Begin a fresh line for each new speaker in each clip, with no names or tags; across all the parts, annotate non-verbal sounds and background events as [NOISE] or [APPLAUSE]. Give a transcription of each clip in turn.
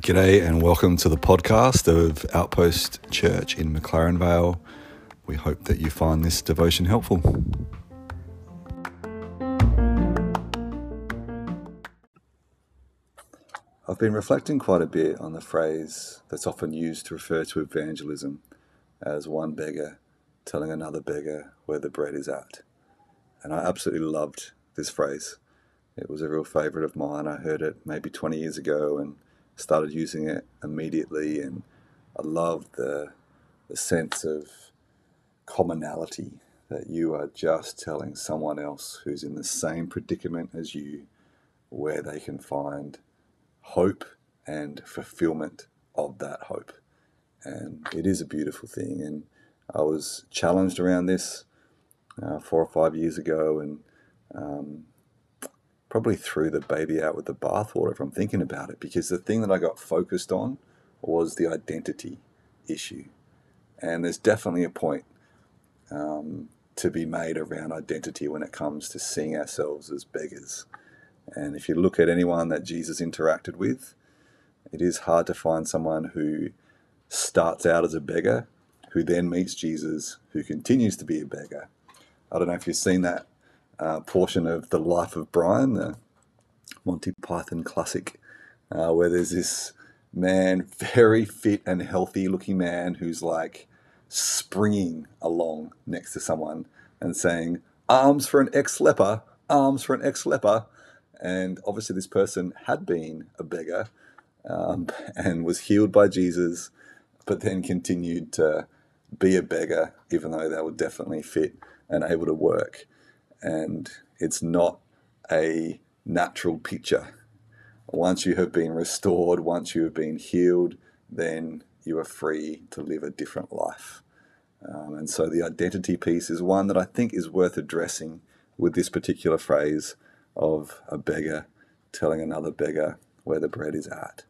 G'day and welcome to the podcast of Outpost Church in McLaren Vale. We hope that you find this devotion helpful. I've been reflecting quite a bit on the phrase that's often used to refer to evangelism as one beggar telling another beggar where the bread is at. And I absolutely loved this phrase. It was a real favourite of mine. I heard it maybe 20 years ago and started using it immediately. And I loved the, the sense of commonality that you are just telling someone else who's in the same predicament as you where they can find hope and fulfillment of that hope. And it is a beautiful thing. And I was challenged around this uh, four or five years ago and um, probably threw the baby out with the bathwater if I'm thinking about it because the thing that I got focused on was the identity issue. And there's definitely a point um, to be made around identity when it comes to seeing ourselves as beggars. And if you look at anyone that Jesus interacted with, it is hard to find someone who starts out as a beggar, who then meets Jesus, who continues to be a beggar. I don't know if you've seen that uh, portion of the life of Brian, the Monty Python classic, uh, where there's this man, very fit and healthy looking man, who's like springing along next to someone and saying, Alms for an ex leper, alms for an ex leper. And obviously, this person had been a beggar um, [LAUGHS] and was healed by Jesus, but then continued to be a beggar, even though they were definitely fit and able to work. And it's not a natural picture. Once you have been restored, once you have been healed, then you are free to live a different life. Um, and so the identity piece is one that I think is worth addressing with this particular phrase of a beggar telling another beggar where the bread is at.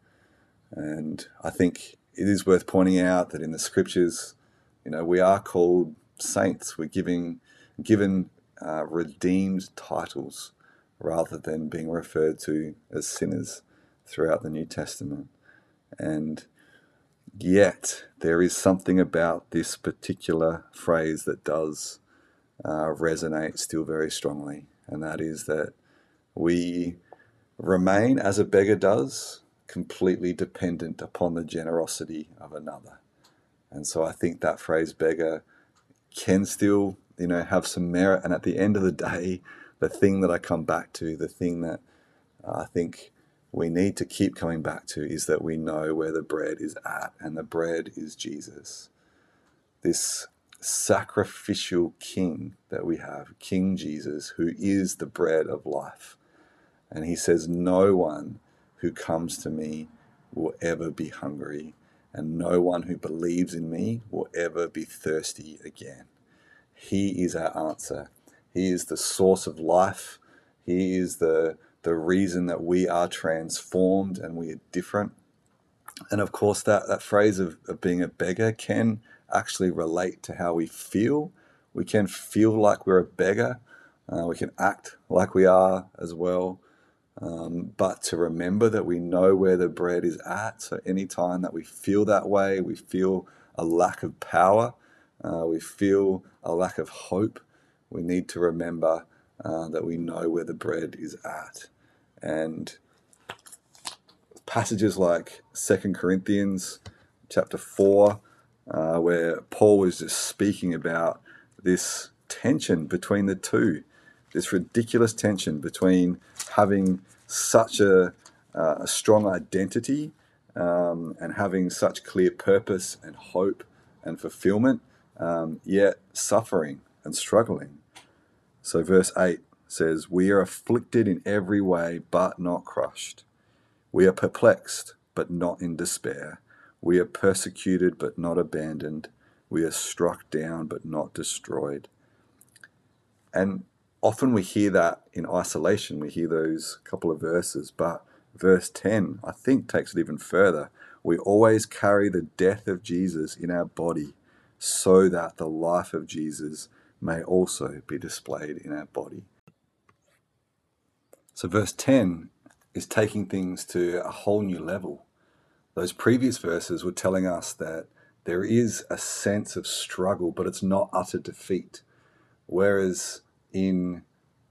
And I think it is worth pointing out that in the scriptures, you know, we are called saints. We're giving, given uh, redeemed titles rather than being referred to as sinners throughout the New Testament. And yet, there is something about this particular phrase that does uh, resonate still very strongly, and that is that we remain, as a beggar does, completely dependent upon the generosity of another. And so I think that phrase beggar can still, you know, have some merit. And at the end of the day, the thing that I come back to, the thing that uh, I think we need to keep coming back to is that we know where the bread is at, and the bread is Jesus. This sacrificial king that we have, King Jesus, who is the bread of life. And he says, No one who comes to me will ever be hungry, and no one who believes in me will ever be thirsty again. He is our answer. He is the source of life. He is the, the reason that we are transformed and we are different. And of course, that, that phrase of, of being a beggar can actually relate to how we feel. We can feel like we're a beggar. Uh, we can act like we are as well. Um, but to remember that we know where the bread is at. So anytime that we feel that way, we feel a lack of power, uh, we feel a lack of hope, we need to remember uh, that we know where the bread is at. And passages like Second Corinthians chapter 4, uh, where Paul was just speaking about this tension between the two this ridiculous tension between having such a, uh, a strong identity um, and having such clear purpose and hope and fulfillment, um, yet suffering and struggling. So, verse 8 says, We are afflicted in every way, but not crushed. We are perplexed, but not in despair. We are persecuted, but not abandoned. We are struck down, but not destroyed. And often we hear that in isolation. We hear those couple of verses, but verse 10, I think, takes it even further. We always carry the death of Jesus in our body so that the life of Jesus may also be displayed in our body. So, verse 10 is taking things to a whole new level. Those previous verses were telling us that there is a sense of struggle, but it's not utter defeat. Whereas in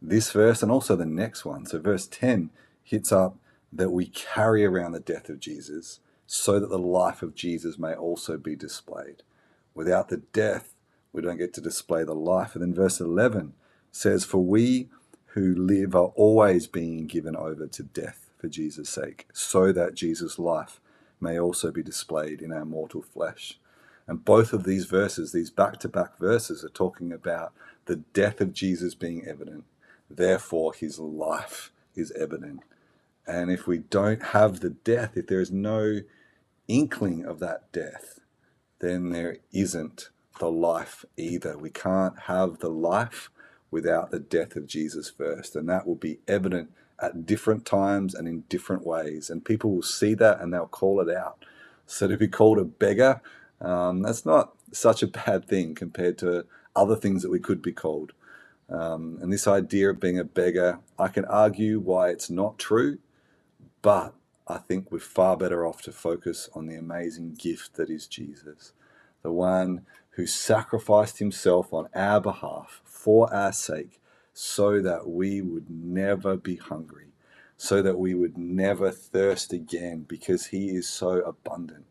this verse and also the next one, so verse 10 hits up that we carry around the death of Jesus so that the life of Jesus may also be displayed. Without the death, we don't get to display the life. And then verse 11 says, For we who live are always being given over to death for Jesus' sake, so that Jesus' life may also be displayed in our mortal flesh. And both of these verses, these back to back verses, are talking about the death of Jesus being evident. Therefore, his life is evident. And if we don't have the death, if there is no inkling of that death, then there isn't the life either. We can't have the life without the death of Jesus first. And that will be evident at different times and in different ways. And people will see that and they'll call it out. So to be called a beggar, um, that's not such a bad thing compared to other things that we could be called. Um, and this idea of being a beggar, I can argue why it's not true, but I think we're far better off to focus on the amazing gift that is Jesus, the one who sacrificed himself on our behalf for our sake so that we would never be hungry, so that we would never thirst again because he is so abundant.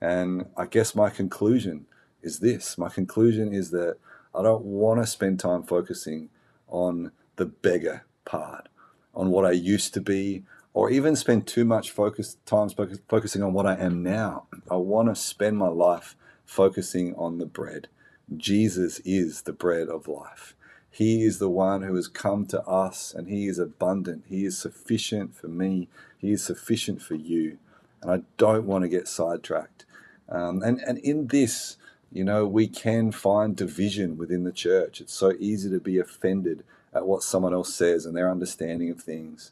And I guess my conclusion is this my conclusion is that I don't want to spend time focusing on the beggar part, on what I used to be, or even spend too much focus time focusing on what I am now. I want to spend my life focusing on the bread. Jesus is the bread of life. He is the one who has come to us and he is abundant. He is sufficient for me. He is sufficient for you. And I don't want to get sidetracked. Um, and, and in this, you know, we can find division within the church. It's so easy to be offended at what someone else says and their understanding of things.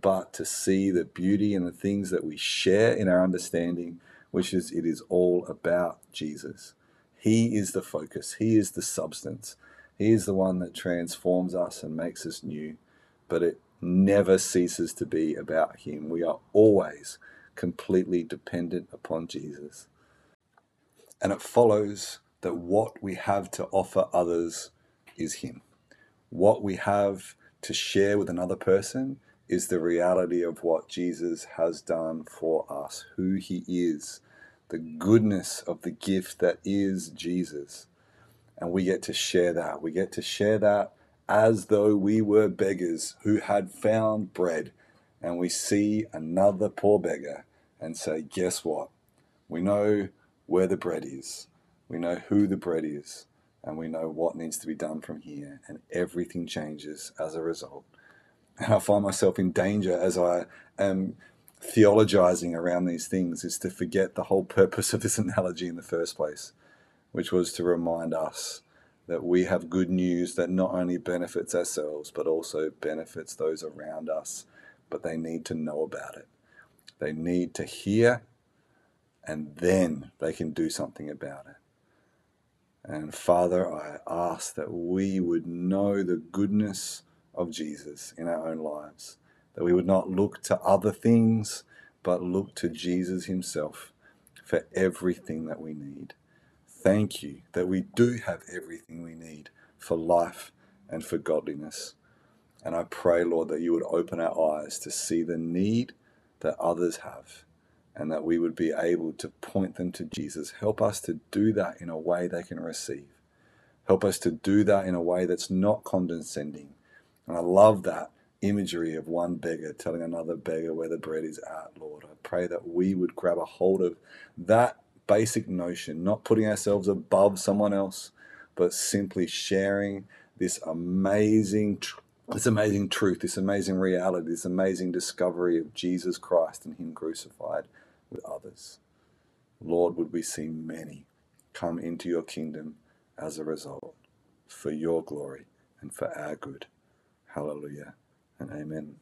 But to see the beauty and the things that we share in our understanding, which is it is all about Jesus. He is the focus, He is the substance, He is the one that transforms us and makes us new. But it never ceases to be about Him. We are always completely dependent upon Jesus. And it follows that what we have to offer others is Him. What we have to share with another person is the reality of what Jesus has done for us, who He is, the goodness of the gift that is Jesus. And we get to share that. We get to share that as though we were beggars who had found bread. And we see another poor beggar and say, Guess what? We know where the bread is. We know who the bread is. And we know what needs to be done from here. And everything changes as a result. And I find myself in danger as I am theologizing around these things, is to forget the whole purpose of this [LAUGHS] analogy in the first place, which was to remind us that we have good news that not only benefits ourselves, but also benefits those around us. But they need to know about it. They need to hear and then they can do something about it. And Father, I ask that we would know the goodness of Jesus in our own lives, that we would not look to other things, but look to Jesus Himself for everything that we need. Thank you that we do have everything we need for life and for godliness. And I pray, Lord, that you would open our eyes to see the need that others have and that we would be able to point them to Jesus. Help us to do that in a way they can receive. Help us to do that in a way that's not condescending. And I love that imagery of one beggar telling another beggar where the bread is at, Lord. I pray that we would grab a hold of that basic notion, not putting ourselves above someone else, but simply sharing this amazing this amazing truth, this amazing reality, this amazing discovery of Jesus Christ and Him crucified with others. Lord, would we see many come into your kingdom as a result for your glory and for our good. Hallelujah and amen.